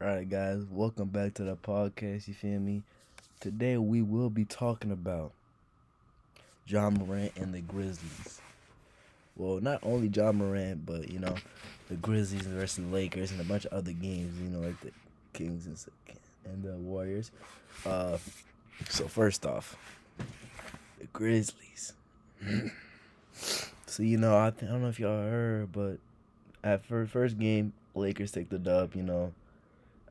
All right, guys, welcome back to the podcast. You feel me? Today we will be talking about Ja Morant and the Grizzlies. Well, not only Ja Morant, but you know, the Grizzlies versus the Lakers and a bunch of other games. You know, like the Kings and and the Warriors. Uh, so first off, the Grizzlies. so you know, I, th- I don't know if y'all heard, but at first first game, Lakers take the dub. You know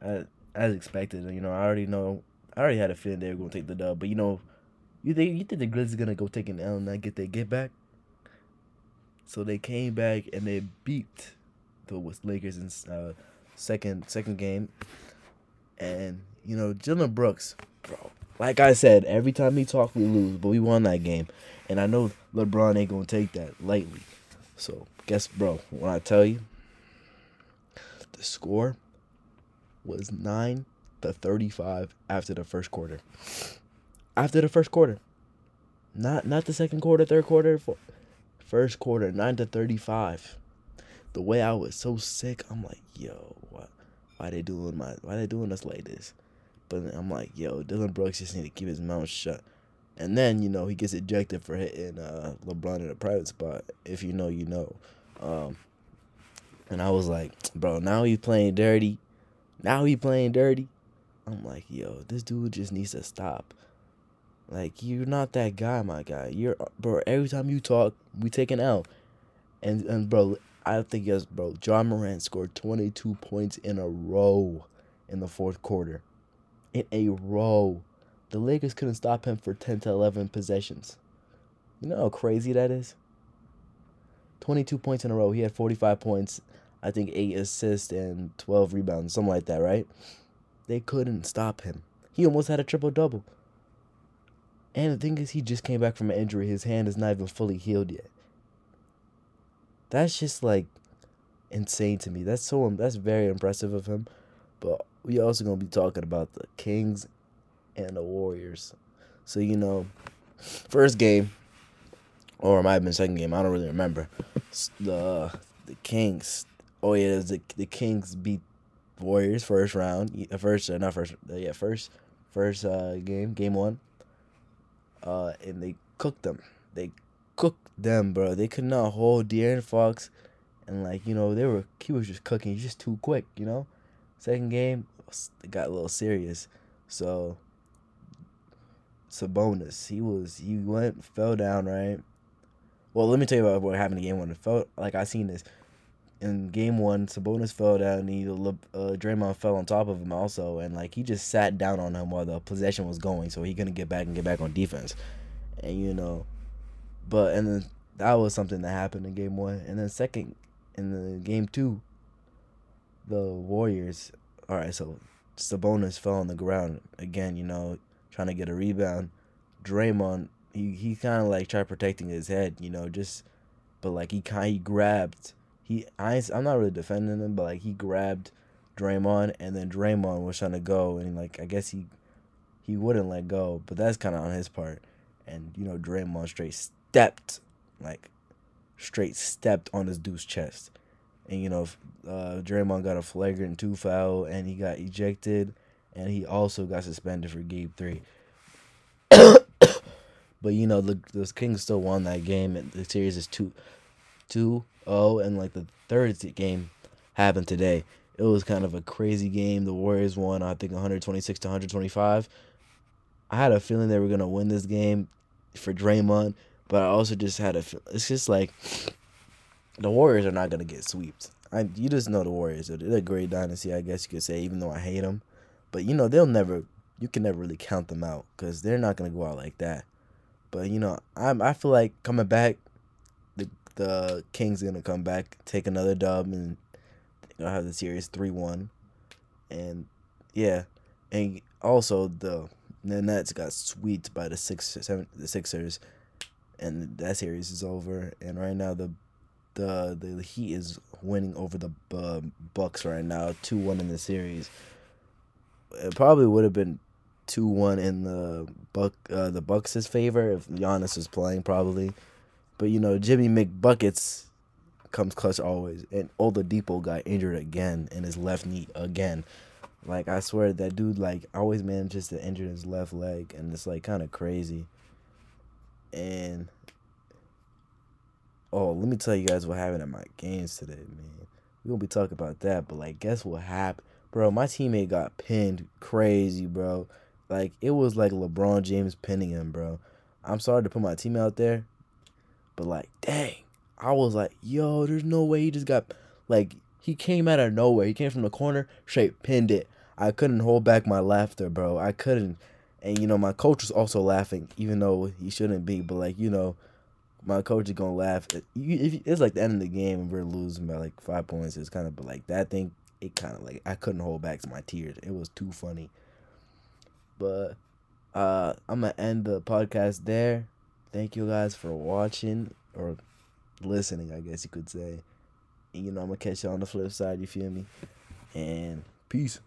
as, as expected. You know, I already know. I already had a feeling they were going to take the dub, but you know, you think you think the Grizzlies gonna go take an L and not get their get back? So they came back and they beat the Lakers in uh, second second game, and you know Dillon Brooks, bro. Like I said, every time we talk, we lose, but we won that game, and I know LeBron ain't gonna take that lightly. So guess, bro, when I tell you the score was 9 to 35 after the first quarter. After the first quarter. Not not the second quarter, third quarter, first quarter, 9 to 35. The way I was so sick, I'm like, yo, what why they doing my why they doing us like this? But I'm like, yo, Dillon Brooks just need to keep his mouth shut. And then, you know, he gets ejected for hitting uh, LeBron in a private spot. If you know, you know. Um, and I was like, bro, now he's playing dirty. Now he playing dirty. I'm like, yo, this dude just needs to stop. Like, you're not that guy, my guy. You're, bro. Every time you talk, we take an L. And and bro, I think yes, bro. Ja Morant scored 22 points in a row in the fourth quarter. In a row, the Lakers couldn't stop him for 10 to 11 possessions. You know how crazy that is. 22 points in a row. He had 45 points I think eight assists and 12 rebounds, something like that, right? They couldn't stop him. He almost had a triple double. And the thing is, he just came back from an injury. His hand is not even fully healed yet. That's just like insane to me. That's so that's very impressive of him. But we also gonna be talking about the Kings and the Warriors. So you know, first game, or it might have been second game. I don't really remember. The the Kings oh yeah, the the Kings beat Warriors first round, first uh, not first, uh, yeah first first uh, game, game one. Uh, and they cooked them. They cooked them, bro. They could not hold De'Aaron Fox, and like you know they were he was just cooking. He's just too quick, you know. Second game, it got a little serious, so. Sabonis, he was he went fell down right. Well, let me tell you about what happened in game one. It felt like I seen this in game one, Sabonis fell down and he, uh, Draymond fell on top of him also, and like he just sat down on him while the possession was going, so he couldn't get back and get back on defense, and you know, but and then that was something that happened in game one, and then second in the game two, the Warriors. All right, so Sabonis fell on the ground again, you know, trying to get a rebound. Draymond, he he kind of like tried protecting his head, you know, just, but like he kind he grabbed he I I'm not really defending him, but like he grabbed Draymond and then Draymond was trying to go and like I guess he he wouldn't let go, but that's kind of on his part. And you know Draymond straight stepped like straight stepped on this dude's chest. And you know uh, Draymond got a flagrant two foul and he got ejected and he also got suspended for game 3. but you know the the Kings still won that game and the series is 2 2 0 and like the third game happened today. It was kind of a crazy game. The Warriors won, I think 126 to 125. I had a feeling they were going to win this game for Draymond, but I also just had a it's just like the Warriors are not going to get swept. I you just know the Warriors. They're a great dynasty, I guess you could say, even though I hate them. But you know, they'll never you can never really count them out cuz they're not going to go out like that. But you know, I I feel like coming back the Kings gonna come back, take another dub, and they'll have the series three one, and yeah, and also the the Nets got swept by the six seven the Sixers, and that series is over. And right now the the the Heat is winning over the uh, Bucks right now, two one in the series. It probably would have been two one in the Buck uh, the Bucks' favor if Giannis was playing probably. But you know, Jimmy McBuckets comes clutch always. And Oladipo got injured again in his left knee again. Like I swear that dude like always manages to injure his left leg, and it's like kind of crazy. And oh, let me tell you guys what happened at my games today, man. We're gonna be talking about that, but like, guess what happened, bro? My teammate got pinned crazy, bro. Like it was like LeBron James pinning him, bro. I'm sorry to put my team out there, but like, dang, I was like, yo, there's no way he just got like he came out of nowhere. He came from the corner, straight pinned it. I couldn't hold back my laughter, bro. I couldn't. And you know, my coach was also laughing, even though he shouldn't be. But like, you know, my coach is gonna laugh. It's like the end of the game and we're losing by like five points. It's kind of, but like that thing, it kind of like I couldn't hold back my tears. It was too funny. But uh I'm gonna end the podcast there. Thank you guys for watching or listening, I guess you could say. And, you know, I'm gonna catch you on the flip side. You feel me? And peace.